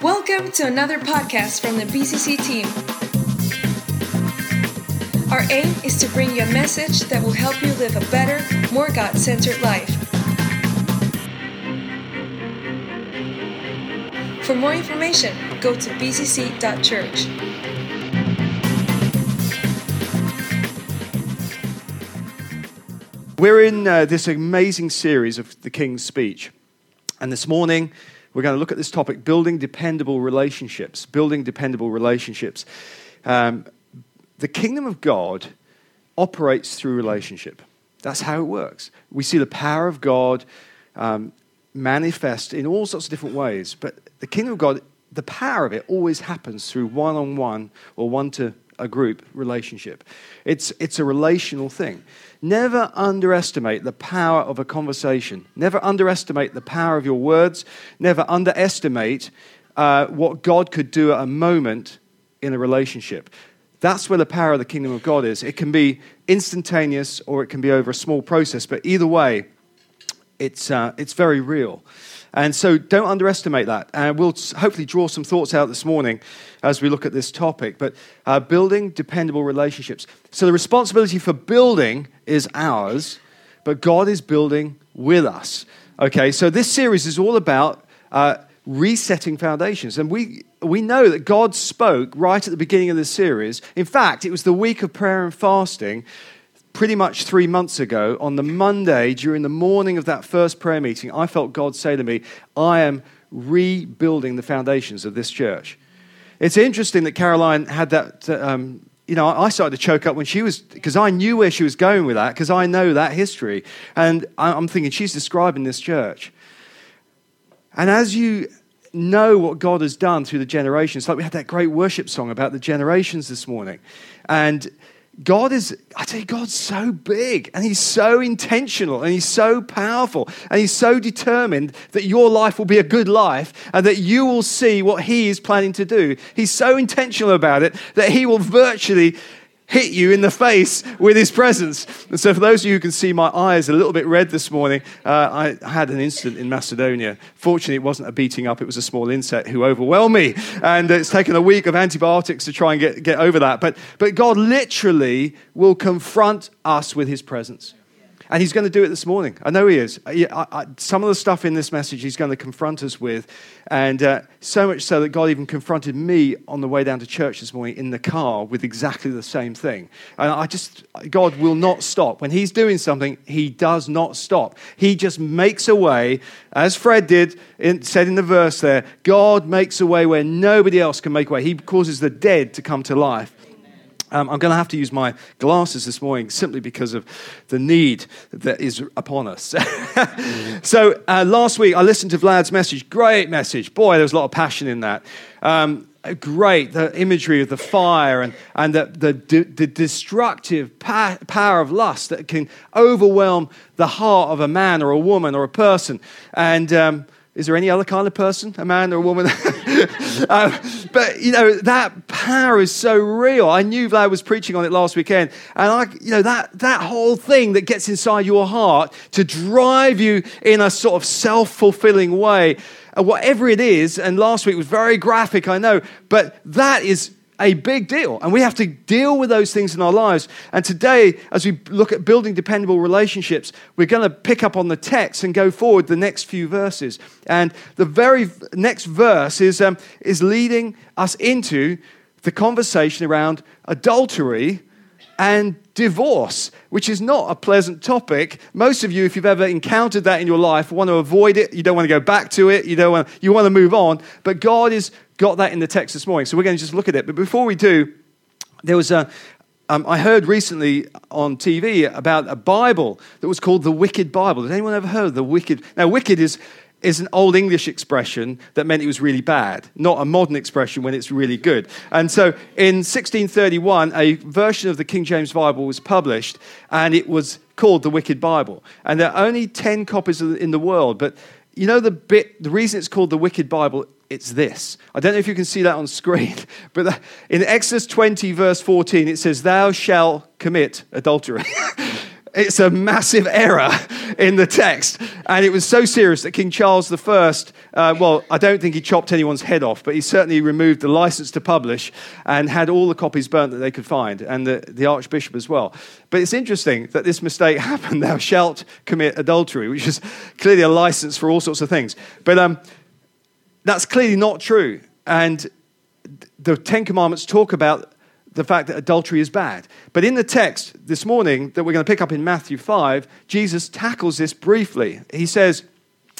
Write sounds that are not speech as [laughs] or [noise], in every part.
Welcome to another podcast from the BCC team. Our aim is to bring you a message that will help you live a better, more God centered life. For more information, go to bcc.church. We're in uh, this amazing series of the King's Speech. And this morning, we're going to look at this topic building dependable relationships. Building dependable relationships. Um, the kingdom of God operates through relationship. That's how it works. We see the power of God um, manifest in all sorts of different ways. But the kingdom of God, the power of it always happens through one on one or one to a group relationship. It's, it's a relational thing. Never underestimate the power of a conversation. Never underestimate the power of your words. Never underestimate uh, what God could do at a moment in a relationship. That's where the power of the kingdom of God is. It can be instantaneous or it can be over a small process, but either way, it's, uh, it's very real. And so don't underestimate that. And we'll hopefully draw some thoughts out this morning as we look at this topic. But uh, building dependable relationships. So the responsibility for building is ours, but God is building with us. Okay, so this series is all about uh, resetting foundations. And we, we know that God spoke right at the beginning of this series. In fact, it was the week of prayer and fasting pretty much three months ago, on the Monday, during the morning of that first prayer meeting, I felt God say to me, I am rebuilding the foundations of this church. It's interesting that Caroline had that. Um, you know, I started to choke up when she was, because I knew where she was going with that, because I know that history. And I'm thinking, she's describing this church. And as you know what God has done through the generations, like we had that great worship song about the generations this morning. And God is, I tell you, God's so big and He's so intentional and He's so powerful and He's so determined that your life will be a good life and that you will see what He is planning to do. He's so intentional about it that He will virtually hit you in the face with his presence. And so, for those of you who can see my eyes a little bit red this morning, uh, I had an incident in Macedonia. Fortunately, it wasn't a beating up, it was a small insect who overwhelmed me. And it's taken a week of antibiotics to try and get, get over that. But, but God literally will confront us with his presence. And he's going to do it this morning. I know he is. Some of the stuff in this message he's going to confront us with. And uh, so much so that God even confronted me on the way down to church this morning in the car with exactly the same thing. And I just, God will not stop. When he's doing something, he does not stop. He just makes a way, as Fred did, in, said in the verse there God makes a way where nobody else can make a way. He causes the dead to come to life. Um, I'm going to have to use my glasses this morning simply because of the need that is upon us. [laughs] so, uh, last week I listened to Vlad's message. Great message. Boy, there was a lot of passion in that. Um, great, the imagery of the fire and, and the, the, the destructive pa- power of lust that can overwhelm the heart of a man or a woman or a person. And. Um, is there any other kind of person, a man or a woman? [laughs] but you know that power is so real. I knew Vlad was preaching on it last weekend, and I, you know that that whole thing that gets inside your heart to drive you in a sort of self-fulfilling way, uh, whatever it is. And last week was very graphic, I know, but that is a big deal. And we have to deal with those things in our lives. And today, as we look at building dependable relationships, we're going to pick up on the text and go forward the next few verses. And the very next verse is, um, is leading us into the conversation around adultery and divorce, which is not a pleasant topic. Most of you, if you've ever encountered that in your life, want to avoid it. You don't want to go back to it. You don't want, you want to move on. But God is got that in the text this morning. So we're going to just look at it. But before we do, there was a, um, I heard recently on TV about a Bible that was called the Wicked Bible. Has anyone ever heard of the Wicked? Now, wicked is, is an old English expression that meant it was really bad, not a modern expression when it's really good. And so in 1631, a version of the King James Bible was published, and it was called the Wicked Bible. And there are only 10 copies in the world, but you know the bit, the reason it's called the Wicked Bible it's this. I don't know if you can see that on screen, [laughs] but in Exodus 20, verse 14, it says, Thou shalt commit adultery. [laughs] It's a massive error in the text. And it was so serious that King Charles I, uh, well, I don't think he chopped anyone's head off, but he certainly removed the license to publish and had all the copies burnt that they could find, and the, the Archbishop as well. But it's interesting that this mistake [laughs] happened. Thou shalt commit adultery, which is clearly a license for all sorts of things. But um, that's clearly not true. And the Ten Commandments talk about the fact that adultery is bad. But in the text this morning that we're going to pick up in Matthew 5, Jesus tackles this briefly. He says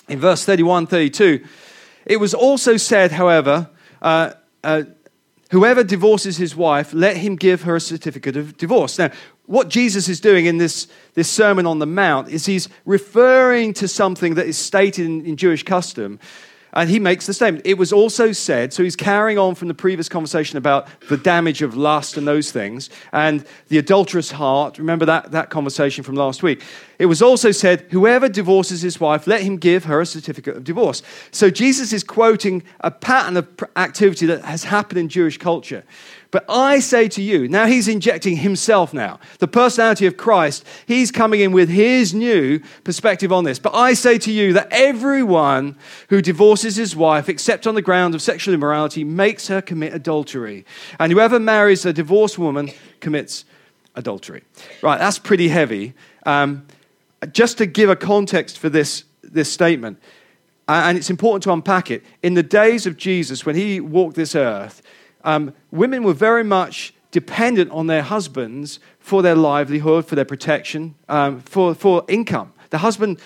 in verse 31 32, it was also said, however, uh, uh, whoever divorces his wife, let him give her a certificate of divorce. Now, what Jesus is doing in this, this Sermon on the Mount is he's referring to something that is stated in, in Jewish custom and he makes the statement. It was also said, so he's carrying on from the previous conversation about the damage of lust and those things, and the adulterous heart. Remember that, that conversation from last week. It was also said, whoever divorces his wife, let him give her a certificate of divorce. So Jesus is quoting a pattern of activity that has happened in Jewish culture. But I say to you, now he's injecting himself now, the personality of Christ, he's coming in with his new perspective on this. But I say to you that everyone who divorces his wife, except on the ground of sexual immorality, makes her commit adultery. And whoever marries a divorced woman commits adultery. Right, that's pretty heavy. Um, just to give a context for this, this statement, and it's important to unpack it. In the days of Jesus, when he walked this earth, um, women were very much dependent on their husbands for their livelihood, for their protection, um, for, for income. The husband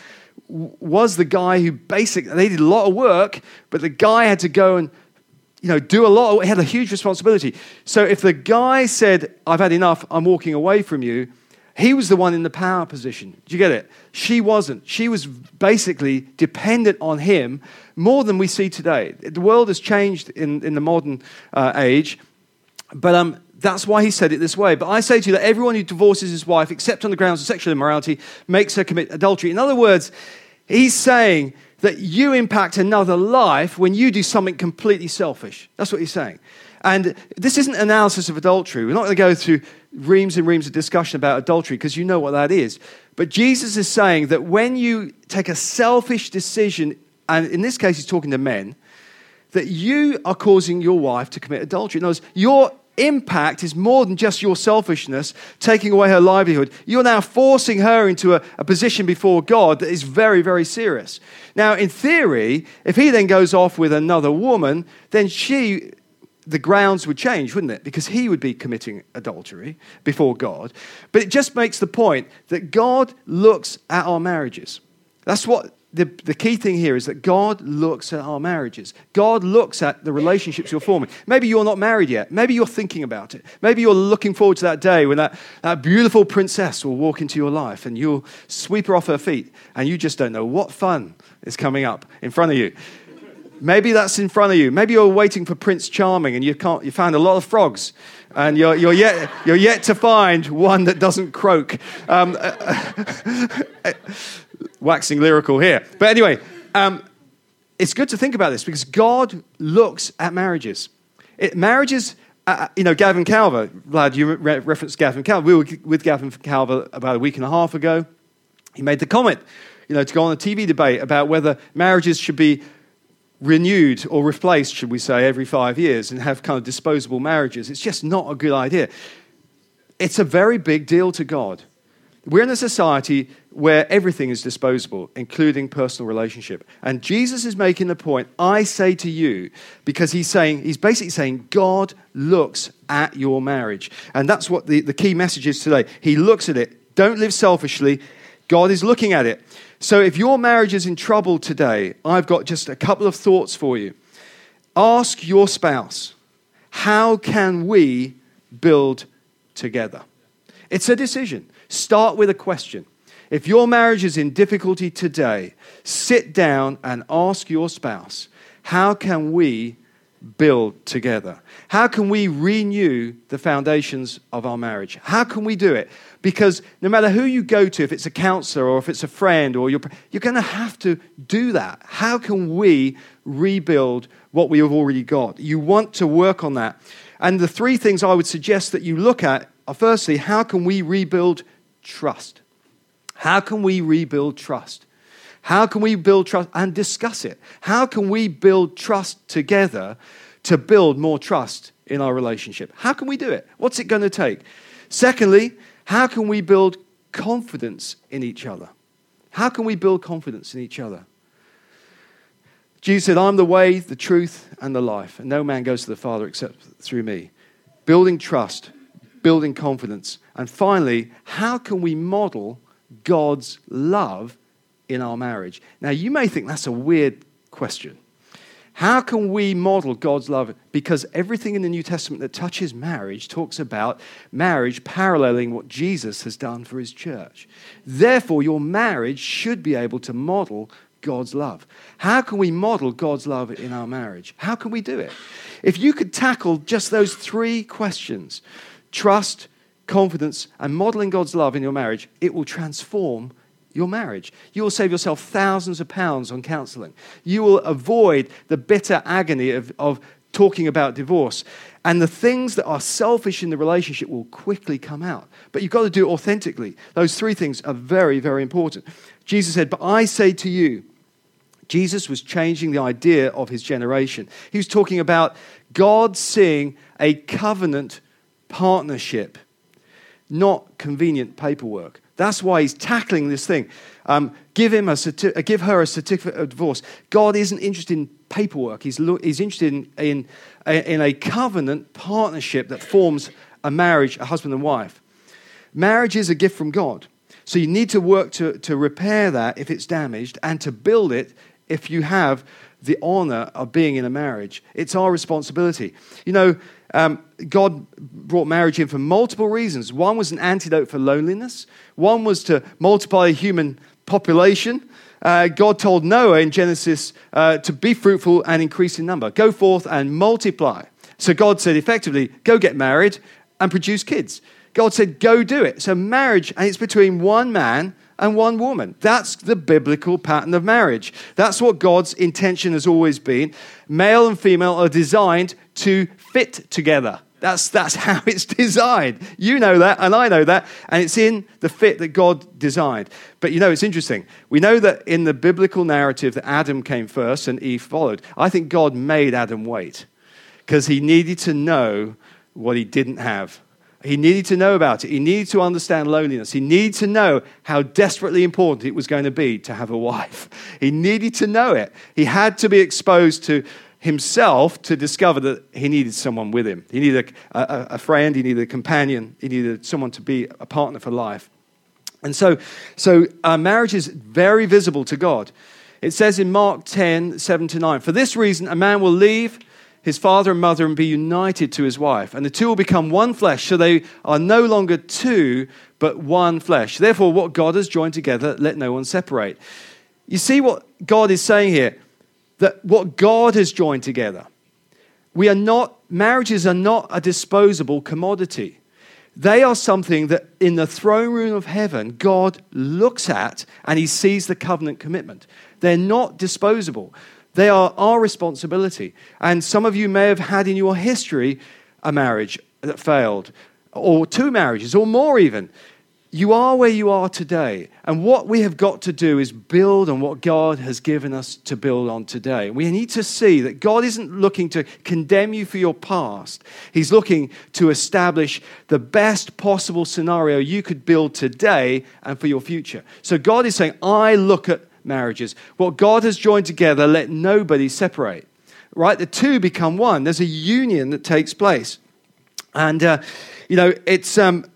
was the guy who basically, they did a lot of work, but the guy had to go and you know, do a lot, he had a huge responsibility. So if the guy said, I've had enough, I'm walking away from you, he was the one in the power position. Do you get it? She wasn't. She was basically dependent on him more than we see today. The world has changed in, in the modern uh, age, but um, that's why he said it this way. But I say to you that everyone who divorces his wife, except on the grounds of sexual immorality, makes her commit adultery. In other words, he's saying that you impact another life when you do something completely selfish. That's what he's saying. And this isn't analysis of adultery. We're not going to go through reams and reams of discussion about adultery because you know what that is. But Jesus is saying that when you take a selfish decision, and in this case, he's talking to men, that you are causing your wife to commit adultery. In other words, your impact is more than just your selfishness taking away her livelihood. You're now forcing her into a, a, position before God that is very, very serious. Now, in theory, if he then goes off with another woman, then she the grounds would change, wouldn't it? Because he would be committing adultery before God. But it just makes the point that God looks at our marriages. That's what the, the key thing here is that God looks at our marriages. God looks at the relationships you're forming. Maybe you're not married yet. Maybe you're thinking about it. Maybe you're looking forward to that day when that, that beautiful princess will walk into your life and you'll sweep her off her feet and you just don't know what fun is coming up in front of you. Maybe that's in front of you. Maybe you're waiting for Prince Charming and you, can't, you found a lot of frogs and you're, you're, yet, you're yet to find one that doesn't croak. Um, [laughs] waxing lyrical here. But anyway, um, it's good to think about this because God looks at marriages. It, marriages, uh, uh, you know, Gavin Calver, Vlad, you re- referenced Gavin Calver. We were with Gavin Calver about a week and a half ago. He made the comment, you know, to go on a TV debate about whether marriages should be renewed or replaced, should we say, every five years and have kind of disposable marriages. It's just not a good idea. It's a very big deal to God. We're in a society where everything is disposable, including personal relationship. And Jesus is making the point, I say to you, because he's saying, he's basically saying, God looks at your marriage. And that's what the, the key message is today. He looks at it. Don't live selfishly. God is looking at it. So if your marriage is in trouble today, I've got just a couple of thoughts for you. Ask your spouse, how can we build together? It's a decision. Start with a question. If your marriage is in difficulty today, sit down and ask your spouse, how can we build together? How can we renew the foundations of our marriage? How can we do it? Because no matter who you go to, if it's a counselor or if it's a friend, or you're, you're going to have to do that. How can we rebuild what we have already got? You want to work on that. And the three things I would suggest that you look at are firstly, how can we rebuild trust? How can we rebuild trust? How can we build trust and discuss it? How can we build trust together to build more trust in our relationship? How can we do it? What's it going to take? Secondly, how can we build confidence in each other? How can we build confidence in each other? Jesus said, I'm the way, the truth, and the life, and no man goes to the Father except through me. Building trust, building confidence. And finally, how can we model God's love in our marriage? Now, you may think that's a weird question. How can we model God's love? Because everything in the New Testament that touches marriage talks about marriage paralleling what Jesus has done for his church. Therefore, your marriage should be able to model God's love. How can we model God's love in our marriage? How can we do it? If you could tackle just those three questions trust, confidence, and modeling God's love in your marriage, it will transform your marriage. You will save yourself thousands of pounds on counseling. You will avoid the bitter agony of, of talking about divorce. And the things that are selfish in the relationship will quickly come out. But you've got to do it authentically. Those three things are very, very important. Jesus said, But I say to you, Jesus was changing the idea of his generation. He was talking about God seeing a covenant partnership, not convenient paperwork. That's why he's tackling this thing. Um, give, him a certi- uh, give her a certificate of divorce. God isn't interested in paperwork, he's, lo- he's interested in, in, in a covenant partnership that forms a marriage, a husband and wife. Marriage is a gift from God. So you need to work to, to repair that if it's damaged and to build it if you have the honor of being in a marriage. It's our responsibility. You know, um, God brought marriage in for multiple reasons. One was an antidote for loneliness, one was to multiply human population. Uh, God told Noah in Genesis uh, to be fruitful and increase in number. Go forth and multiply. So God said effectively, go get married and produce kids. God said, go do it. So marriage, and it's between one man and one woman. That's the biblical pattern of marriage. That's what God's intention has always been. Male and female are designed to fit together. That's, that's [laughs] how it's designed. You know that, and I know that, and it's in the fit that God designed. But you know, it's interesting. We know that in the biblical narrative that Adam came first and Eve followed. I think God made Adam wait because he needed to know what he didn't have. He needed to know about it. He needed to understand loneliness. He needed to know how desperately important it was going to be to have a wife. [laughs] He needed to know it. He had to be exposed to himself to discover that he needed someone with him. He needed a, a, a friend, he needed a companion, he needed someone to be a partner for life. And so, so uh, marriage is very visible to God. It says in Mark 10, 7 to 9, For this reason, a man will leave his father and mother and be united to his wife, and the two will become one flesh, so they are no longer two, but one flesh. Therefore, what God has joined together, let no one separate. You see what God is saying here? That what God has joined together. We are not, marriages are not a disposable commodity. They are something that in the throne room of heaven, God looks at and he sees the covenant commitment. They're not disposable. They are our responsibility. And some of you may have had in your history a marriage that failed, or two marriages, or more even. You are where you are today. And what we have got to do is build on what God has given us to build on today. We need to see that God isn't looking to condemn you for your past, He's looking to establish the best possible scenario you could build today and for your future. So God is saying, I look at marriages. What God has joined together, let nobody separate. Right? The two become one. There's a union that takes place. And, uh, you know, it's, um,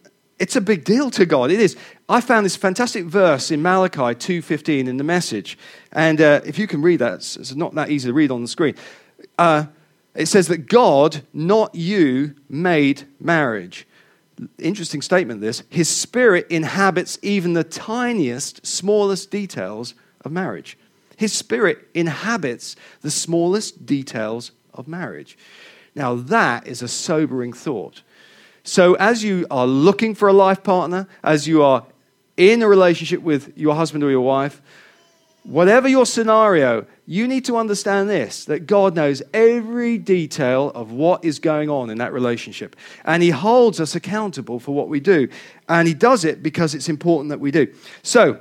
it's a big deal to God. It is. I found this fantastic verse in Malachi 2.15 in the message. And uh, if you can read that, it's, not that easy to read on the screen. Uh, it says that God, not you, made marriage. Interesting statement, this. His spirit inhabits even the tiniest, smallest details of marriage. His spirit inhabits the smallest details of marriage. Now, that is a sobering thought. So, as you are looking for a life partner, as you are in a relationship with your husband or your wife, Whatever your scenario, you need to understand this that God knows every detail of what is going on in that relationship. And He holds us accountable for what we do. And He does it because it's important that we do. So,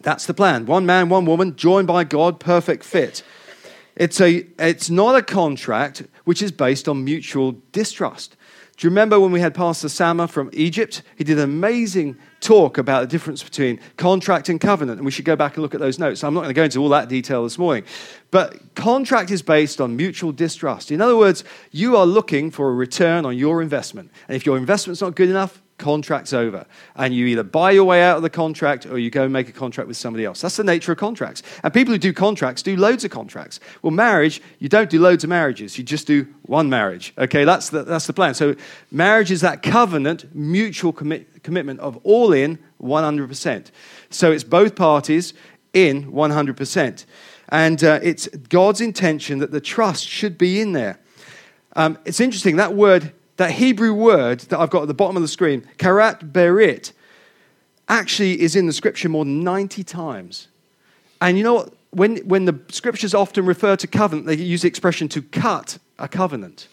that's the plan. One man, one woman, joined by God, perfect fit. It's, a, it's not a contract which is based on mutual distrust. Do you remember when we had Pastor Sama from Egypt? He did an amazing talk about the difference between contract and covenant, and we should go back and look at those notes. I'm not going to go into all that detail this morning. But contract is based on mutual distrust. In other words, you are looking for a return on your investment. And if your investment's not good enough, contract's over. And you either buy your way out of the contract or you go and make a contract with somebody else. That's the nature of contracts. And people who do contracts do loads of contracts. Well, marriage, you don't do loads of marriages, you just do one marriage. Okay, that's the, that's the plan. So, marriage is that covenant, mutual commit, commitment of all in 100%. So, it's both parties in 100%. And uh, it's God's intention that the trust should be in there. Um, it's interesting, that word that Hebrew word that I've got at the bottom of the screen, karat berit, actually is in the scripture more than 90 times. And you know what? When, when the scriptures often refer to covenant, they use the expression to cut a covenant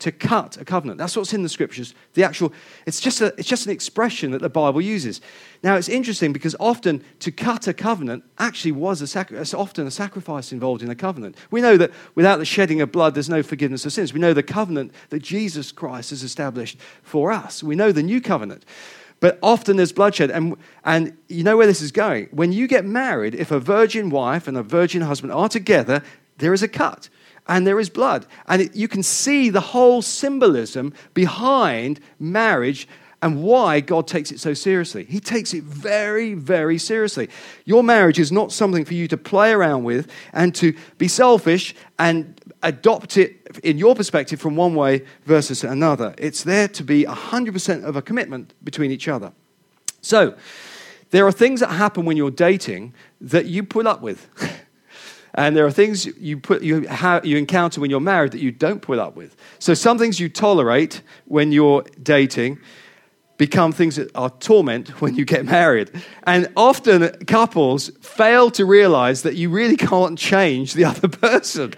to cut a covenant. That's what's in the scriptures. The actual, it's just, a, it's just an expression that the Bible uses. Now, it's interesting because often to cut a covenant actually was a sac- often a sacrifice involved in a covenant. We know that without the shedding of blood, there's no forgiveness of sins. We know the covenant that Jesus Christ has established for us. We know the new covenant. But often there's bloodshed. And, and you know where this is going. When you get married, if a virgin wife and a virgin husband are together, there is a cut and there is blood. And it, you can see the whole symbolism behind marriage and why God takes it so seriously. He takes it very, very seriously. Your marriage is not something for you to play around with and to be selfish and adopt it in your perspective from one way versus another. It's there to be 100% of a commitment between each other. So, there are things that happen when you're dating that you put up with. [laughs] And there are things you, put, you, have, you encounter when you're married that you don't put up with. So some things you tolerate when you're dating become things that are torment [laughs] when you get married. And often couples fail to realize that you really can't change the [laughs] other person.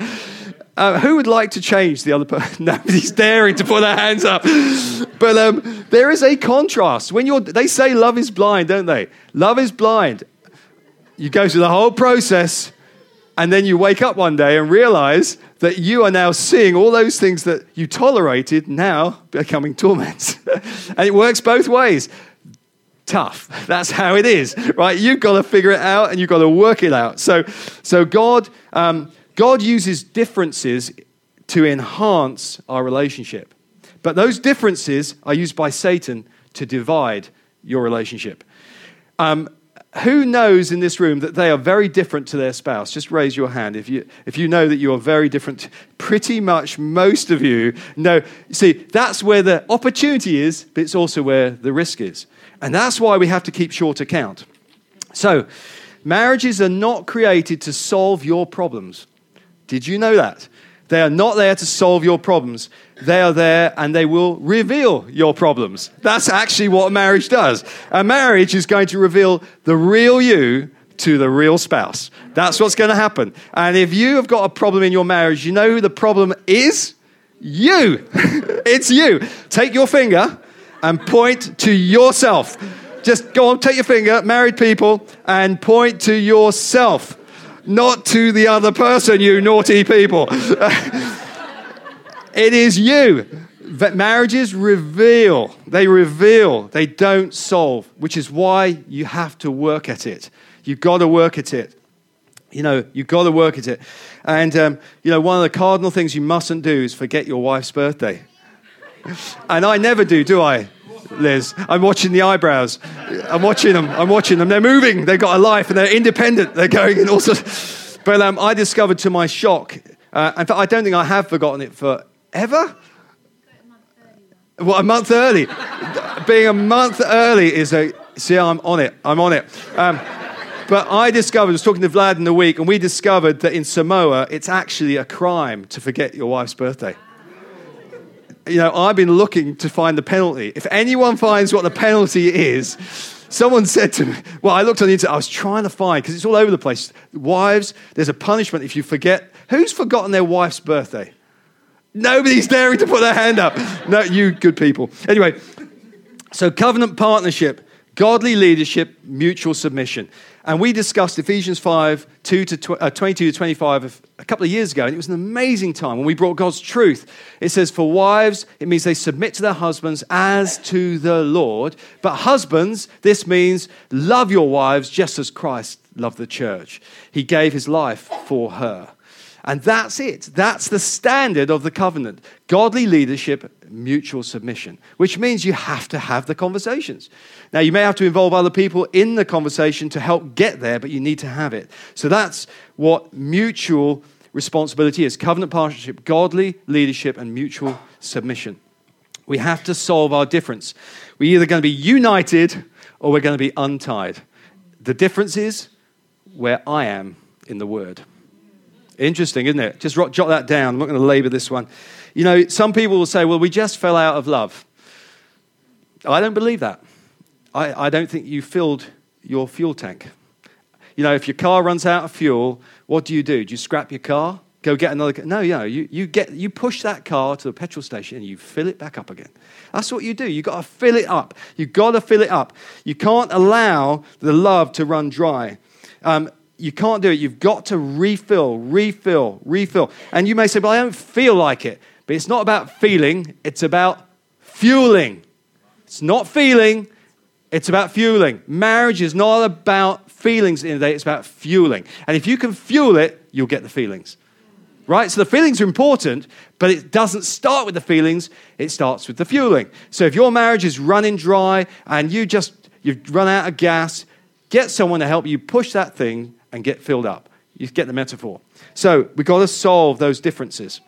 Uh, who would like to change the other person? [laughs] Nobody's daring to put their hands up. But um, there is a contrast. When you're, they say love is blind, don't they? Love is blind. You go through the whole process and then you wake up one day and realize that you are now seeing all those things that you tolerated now becoming torments. [laughs] and it works both ways. Tough. That's how it is, right? You've got to figure it out and you've got to work it out. So, so God, um, God uses differences to enhance our relationship. But those differences are used by Satan to divide your relationship. Um, who knows in this room that they are very different to their spouse? Just raise your hand if you, if you know that you are very different. Pretty much most of you know. See, that's where the opportunity is, but it's also where the risk is. And that's why we have to keep short account. So, marriages are not created to solve your problems. Did you know that? They are not there to solve your problems. They are there and they will reveal your problems. That's actually what marriage does. A marriage is going to reveal the real you to the real spouse. That's what's going to happen. And if you have got a problem in your marriage, you know who the problem is? You. [laughs] it's you. Take your finger and point to yourself. Just go on, take your finger, married people, and point to yourself not to the other person, you naughty people. [laughs] it is you. Marriages reveal, they reveal, they don't solve, which is why you have to work at it. You've got to work at it. You know, you've got to work at it. And, um, you know, one of the cardinal things you mustn't do is forget your wife's birthday. And I never do, do I? Liz. I'm watching the eyebrows. I'm watching them. I'm watching them. They're moving. They've got a life and they're independent. They're going in all sorts. But um, I discovered to my shock, uh, in fact, I don't think I have forgotten it forever. Well, a month early. Being a month early is a. See, I'm on it. I'm on it. Um, but I discovered, I was talking to Vlad in the week, and we discovered that in Samoa, it's actually a crime to forget your wife's birthday you know, I've been looking to find the penalty. If anyone finds what the penalty is, Someone said to me, well, I looked on the internet, I was trying to find, because it's all over the place. Wives, there's a punishment if you forget. Who's forgotten their wife's birthday? Nobody's daring to put their hand up. No, you good people. Anyway, so covenant partnership, godly leadership, mutual submission. And we discussed Ephesians 5, 2 to tw- uh, 22 to 25 a couple of years ago, and it was an amazing time when we brought God's truth. It says, For wives, it means they submit to their husbands as to the Lord. But husbands, this means love your wives just as Christ loved the church. He gave his life for her. And that's it. That's the standard of the covenant godly leadership, mutual submission, which means you have to have the conversations. Now, you may have to involve other people in the conversation to help get there, but you need to have it. So that's what mutual responsibility is covenant partnership, godly leadership, and mutual submission. We have to solve our difference. We're either going to be united or we're going to be untied. The difference is where I am in the word. Interesting, isn't it? Just jot that down. I'm not going to labor this one. You know, some people will say, well, we just fell out of love. I don't believe that. I, I don't think you filled your fuel tank. You know, if your car runs out of fuel, what do you do? Do you scrap your car? Go get another car? No, you know, you, you, get, you push that car to the petrol station and you fill it back up again. That's what you do. You've got to fill it up. You've got to fill it up. You can't allow the love to run dry. Um, you can't do it. You've got to refill, refill, refill. And you may say, well, I don't feel like it. But it's not about feeling, it's about fueling. It's not feeling, it's about fueling. Marriage is not about feelings in the day, it's about fueling. And if you can fuel it, you'll get the feelings. Right? So the feelings are important, but it doesn't start with the feelings, it starts with the fueling. So if your marriage is running dry and you just you've run out of gas, get someone to help you push that thing and get filled up. You get the metaphor. So we've got to solve those differences.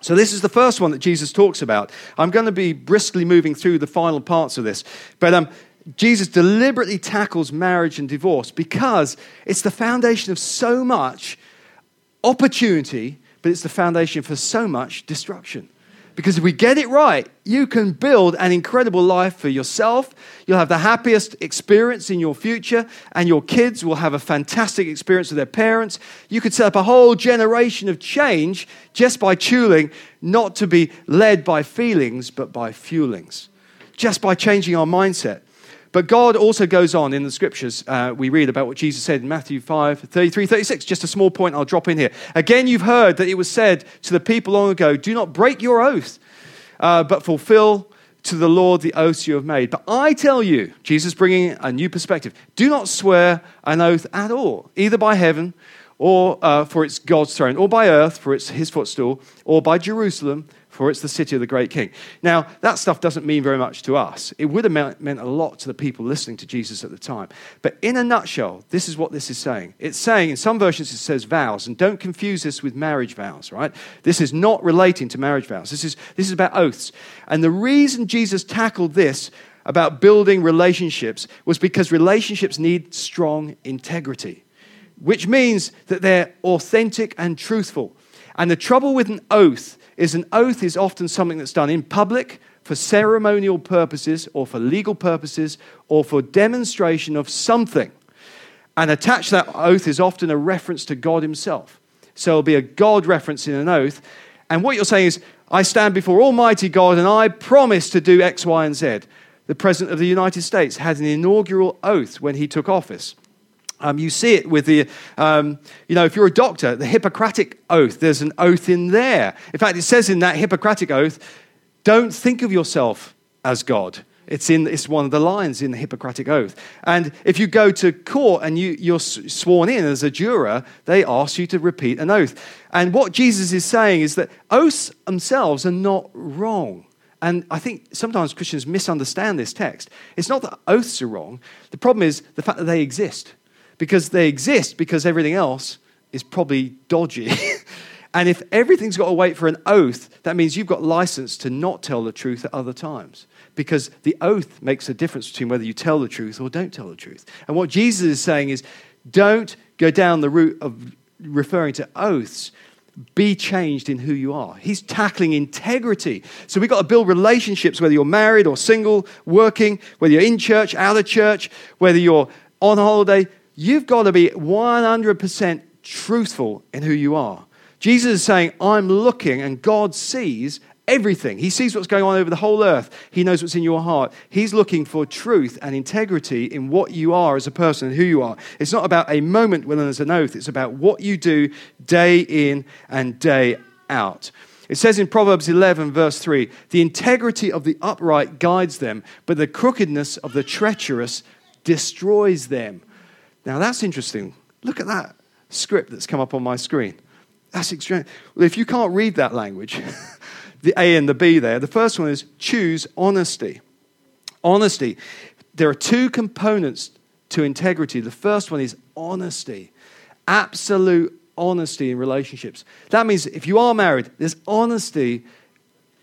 So, this is the first one that Jesus talks about. I'm going to be briskly moving through the final parts of this. But um, Jesus deliberately tackles marriage and divorce because it's the foundation of so much opportunity, but it's the foundation for so much destruction. Because if we get it right, you can build an incredible life for yourself. You'll have the happiest experience in your future, and your kids will have a fantastic experience with their parents. You could set up a whole generation of change just by choosing not to be led by feelings, but by fuelings, just by changing our mindset. But God also goes on in the scriptures. Uh, we read about what Jesus said in Matthew 5 33, 36. Just a small point I'll drop in here. Again, you've heard that it was said to the people long ago, Do not break your oath, uh, but fulfill to the Lord the oaths you have made. But I tell you, Jesus bringing a new perspective, do not swear an oath at all, either by heaven or uh, for it's God's throne, or by earth for it's his footstool, or by Jerusalem for it's the city of the great king. Now, that stuff doesn't mean very much to us. It would have meant, a lot to the people listening to Jesus at the time. But in a nutshell, this is what this is saying. It's saying, in some versions, it says vows, and don't confuse this with marriage vows, right? This is not relating to marriage vows. This is, this is about oaths. And the reason Jesus tackled this about building relationships was because relationships need strong integrity, which means that they're authentic and truthful. And the trouble with an oath is an oath is often something that's done in public for ceremonial purposes or for legal purposes or for demonstration of something. And attached to that oath is often a reference to God Himself. So it'll be a God reference in an oath. And what you're saying is, I stand before Almighty God and I promise to do X, Y, and Z. The President of the United States had an inaugural oath when he took office. Um, you see it with the, um, you know, if you're a doctor, the Hippocratic oath, there's an oath in there. In fact, it says in that Hippocratic oath, don't think of yourself as God. It's, in, it's one of the lines in the Hippocratic Oath. And if you go to court and you, you're sworn in as a juror, they ask you to repeat an oath. And what Jesus is saying is that oaths themselves are not wrong. And I think sometimes Christians misunderstand this text. It's not that oaths are wrong, the problem is the fact that they exist because they exist because everything else is probably dodgy. [laughs] and if everything's got to wait for an oath, that means you've got license to not tell the truth at other times. Because the oath makes a difference between whether you tell the truth or don't tell the truth. And what Jesus is saying is don't go down the route of referring to oaths. be changed in who you are. He's tackling integrity. So we've got to build relationships, whether you're married or single, working, whether you're in church, out of church, whether you're on holiday. You've got to be 100% truthful in who you are. Jesus is saying, I'm looking, and God sees everything. He sees what's going on over the whole earth. He knows what's in your heart. He's looking for truth and integrity in what you are as a person and who you are. It's not about a moment when there's an oath, it's about what you do day in and day out. It says in Proverbs 11, verse 3 the integrity of the upright guides them, but the crookedness of the treacherous destroys them. Now that's interesting. Look at that script that's come up on my screen. That's extreme. Well, if you can't read that language, [laughs] the A and the B there. The first one is choose honesty. Honesty. There are two components to integrity. The first one is honesty, absolute honesty in relationships. That means if you are married, there's honesty,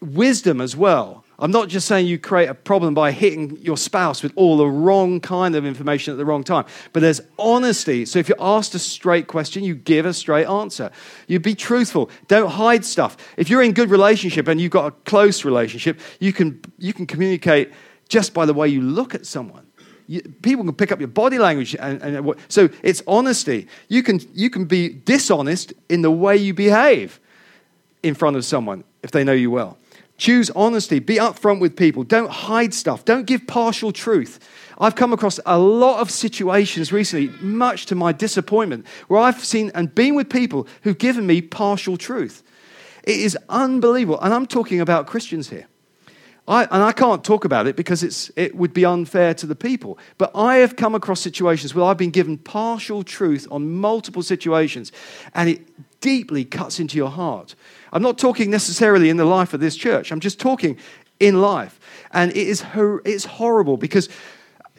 wisdom as well. I'm not just saying you create a problem by hitting your spouse with all the wrong kind of information at the wrong time, but there's honesty. So if you're asked a straight question, you give a straight answer. You be truthful. Don't hide stuff. If you're in good relationship and you've got a close relationship, you can you can communicate just by the way you look at someone. You, people can pick up your body language, and, and so it's honesty. You can you can be dishonest in the way you behave in front of someone if they know you well. Choose honesty. Be upfront with people. Don't hide stuff. Don't give partial truth. I've come across a lot of situations recently, much to my disappointment, where I've seen and been with people who've given me partial truth. It is unbelievable. And I'm talking about Christians here. I, and I can't talk about it because it's, it would be unfair to the people. But I have come across situations where I've been given partial truth on multiple situations, and it deeply cuts into your heart. I'm not talking necessarily in the life of this church, I'm just talking in life. And it is it's horrible because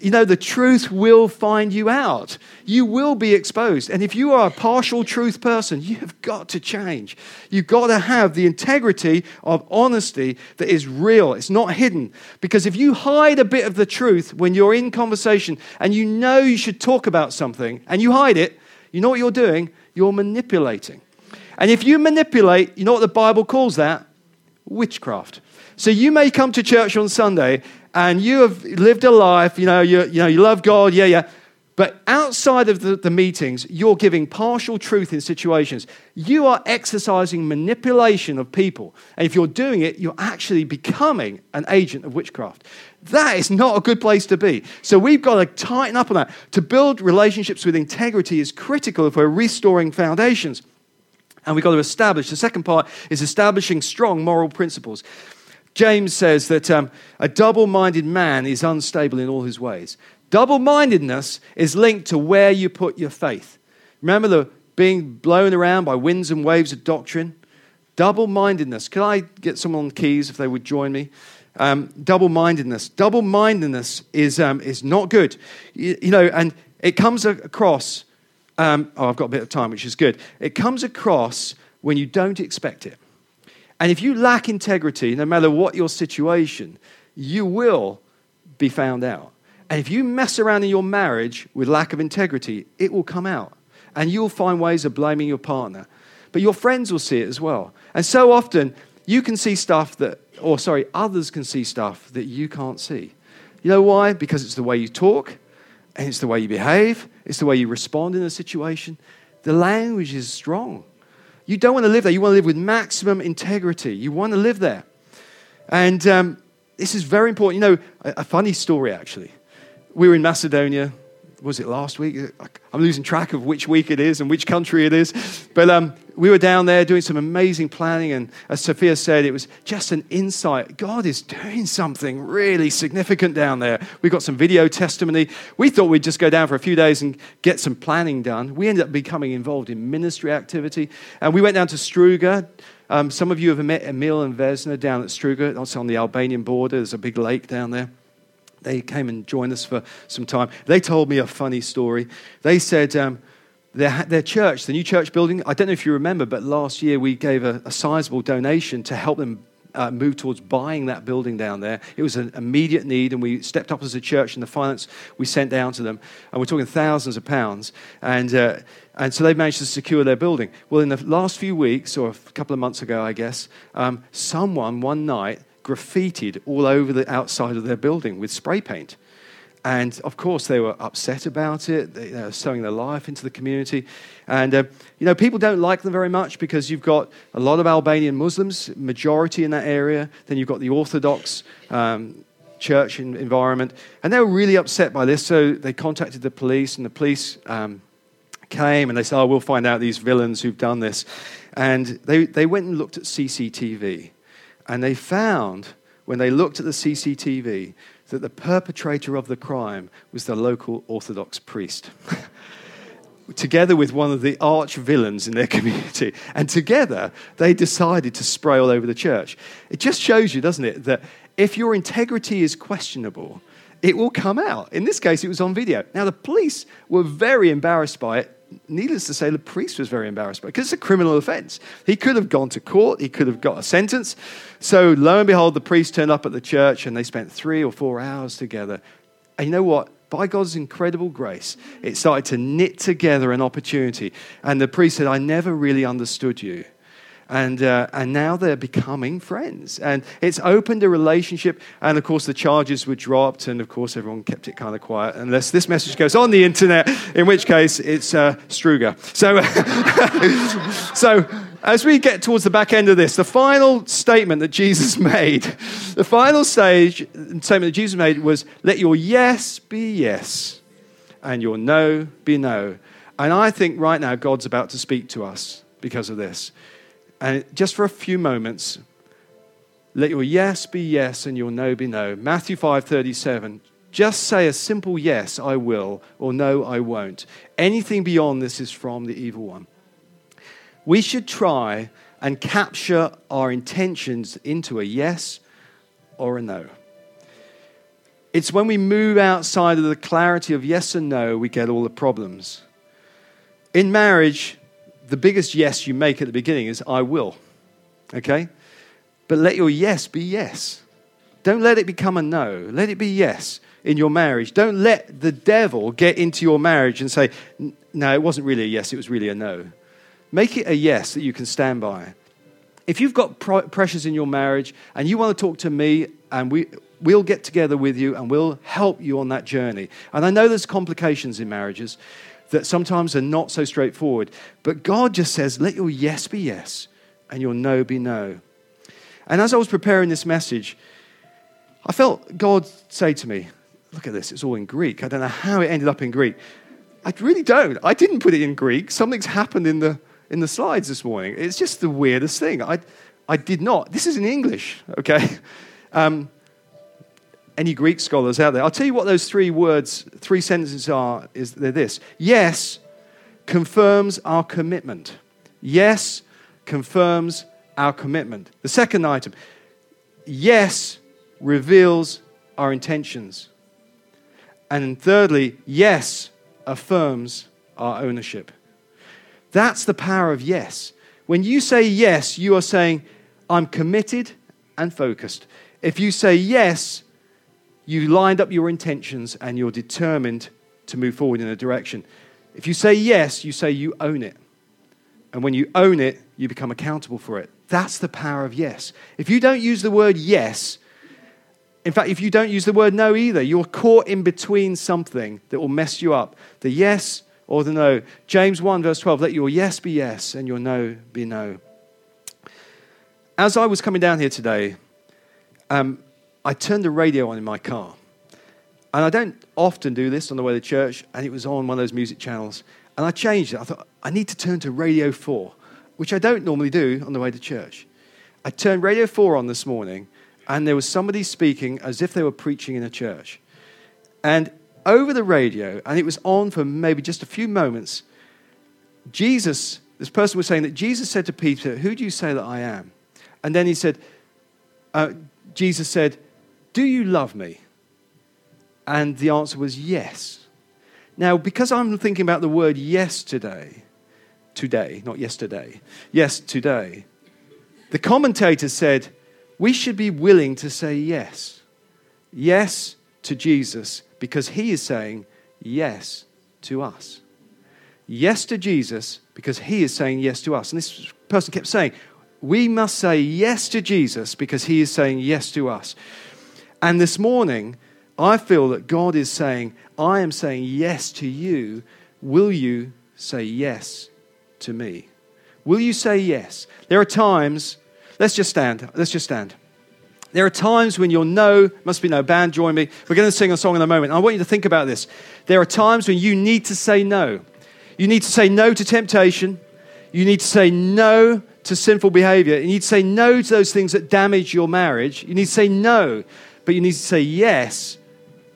you know, the truth will find you out. You will be exposed. And if you are a partial truth person, you have got to change. You've got to have the integrity of honesty that is real. It's not hidden. Because if you hide a bit of the truth when you're in conversation and you know you should talk about something and you hide it, you know what you're doing? You're manipulating. And if you manipulate, you know what the Bible calls that? Witchcraft. So you may come to church on Sunday and you have lived a life, you know, you, you, know, you love God, yeah, yeah. But outside of the, the meetings, you're giving partial truth in situations. You are exercising manipulation of people. And if you're doing it, you're actually becoming an agent of witchcraft. That is not a good place to be. So we've got to tighten up on that. To build relationships with integrity is critical if we're restoring foundations. And we've got to establish, the second part is establishing strong moral principles. James says that um, a double minded man is unstable in all his ways. Double mindedness is linked to where you put your faith. Remember the being blown around by winds and waves of doctrine? Double mindedness. Can I get someone on keys if they would join me? Um, double mindedness. Double mindedness is, um, is not good. You, you know, and it comes across um, oh, I've got a bit of time, which is good. It comes across when you don't expect it. And if you lack integrity, no matter what your situation, you will be found out. And if you mess around in your marriage with lack of integrity, it will come out. And you'll find ways of blaming your partner. But your friends will see it as well. And so often, you can see stuff that, or sorry, others can see stuff that you can't see. You know why? Because it's the way you talk, and it's the way you behave, it's the way you respond in a situation. The language is strong. You don't want to live there. You want to live with maximum integrity. You want to live there. And um, this is very important. You know, a, a funny story actually. We were in Macedonia was it last week? I'm losing track of which week it is and which country it is. But um, we were down there doing some amazing planning, and as Sophia said, it was just an insight. God is doing something really significant down there. We got some video testimony. We thought we'd just go down for a few days and get some planning done. We ended up becoming involved in ministry activity, and we went down to Struga. Um, some of you have met Emil and Vesna down at Struga. That's on the Albanian border. There's a big lake down there they came and joined us for some time. They told me a funny story. They said um, their, their church, the new church building, I don't know if you remember, but last year we gave a, a sizable donation to help them uh, move towards buying that building down there. It was an immediate need, and we stepped up as a church, and the finance we sent down to them, and we're talking thousands of pounds. And, uh, and so they managed to secure their building. Well, in the last few weeks, or a couple of months ago, I guess, um, someone one night graffitied all over the outside of their building with spray paint. And of course, they were upset about it. They, were sowing their life into the community. And, uh, you know, people don't like them very much because you've got a lot of Albanian Muslims, majority in that area. Then you've got the Orthodox um, church environment. And they were really upset by this. So they contacted the police, and the police um, came and they said, Oh, we'll find out these villains who've done this. And they, they went and looked at CCTV. And they found, when they looked at the CCTV, that the perpetrator of the crime was the local Orthodox priest. [laughs] together with one of the arch villains in their [laughs] community. And together, they decided to spray all over the church. It just shows you, doesn't it, that if your integrity is questionable, it will come out. In this case, it was on video. Now, the police were very embarrassed by it needless to say, the priest was very embarrassed by because it's a criminal offense. He could have gone to court, he could have got a sentence. So, lo and behold, the priest turned up at the church and they spent three or four hours together. And you know what? By God's incredible grace, it started to knit together an opportunity. And the priest said, I never really understood you and, uh, and now they're becoming friends. And it's opened a relationship. And of course, the charges were dropped, and of course, everyone kept it kind of quiet, unless this message goes on the internet, in which case it's uh, Struger. So, [laughs] so, as we get towards the back end of this, the final statement that Jesus [laughs] made, the final stage statement that Jesus made was, Let your yes be yes, and your no be no. And I think right now God's about to speak to us because of this. And just for a few moments, let your yes be yes and your no be no. Matthew 5:37. Just say a simple yes, I will, or no, I won't. Anything beyond this is from the evil one. We should try and capture our intentions into a yes or a no. It's when we move outside of the clarity of yes and no, we get all the problems. In marriage, the biggest yes you make at the beginning is, I will. Okay? But let your yes be yes. Don't let it become a no. Let it be yes in your marriage. Don't let the devil get into your marriage and say, no, it wasn't really a yes, it was really a no. Make it a yes that you can stand by. If you've got pressures in your marriage and you want to talk to me and we, we'll get together with you and we'll help you on that journey. And I know there's complications in marriages that sometimes are not so straightforward. But God just says, let your yes be yes and your no be no. And as I was preparing this message, I felt God say to me, Look at this, it's all in Greek. I don't know how it ended up in Greek. I really don't. I didn't put it in Greek. Something's happened in the, in the slides this morning. It's just the weirdest thing. I, I did not. This is in English, okay? Um, any Greek scholars out there. I'll tell you what those three words, three sentences are, is they're this. Yes confirms our commitment. Yes confirms our commitment. The second item, yes reveals our intentions. And thirdly, yes affirms our ownership. That's the power of yes. When you say yes, you are saying, I'm committed and focused. If you say yes, you lined up your intentions and you're determined to move forward in a direction. If you say yes, you say you own it. And when you own it, you become accountable for it. That's the power of yes. If you don't use the word yes, in fact, if you don't use the word no either, you're caught in between something that will mess you up the yes or the no. James 1, verse 12 let your yes be yes and your no be no. As I was coming down here today, um, I turned the radio on in my car. And I don't often do this on the way to church, and it was on one of those music channels. And I changed it. I thought, I need to turn to Radio 4, which I don't normally do on the way to church. I turned Radio 4 on this morning, and there was somebody speaking as if they were preaching in a church. And over the radio, and it was on for maybe just a few moments, Jesus, this person was saying that Jesus said to Peter, Who do you say that I am? And then he said, uh, Jesus said, do you love me? And the answer was yes. Now, because I'm thinking about the word yes today, today, not yesterday, yes, today, the commentator said, we should be willing to say yes. Yes to Jesus because he is saying yes to us. Yes to Jesus because he is saying yes to us. And this person kept saying, we must say yes to Jesus because he is saying yes to us. And this morning, I feel that God is saying, I am saying yes to you. Will you say yes to me? Will you say yes? There are times, let's just stand. Let's just stand. There are times when your no must be no. Band, join me. We're going to sing a song in a moment. I want you to think about this. There are times when you need to say no. You need to say no to temptation. You need to say no to sinful behavior. You need to say no to those things that damage your marriage. You need to say no, but you need to say yes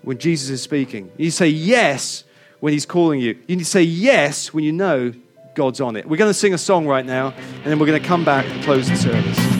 when Jesus is speaking. You say yes when he's calling you. You need to say yes when you know God's on it. We're going to sing a song right now, and then we're going to come back and close the service.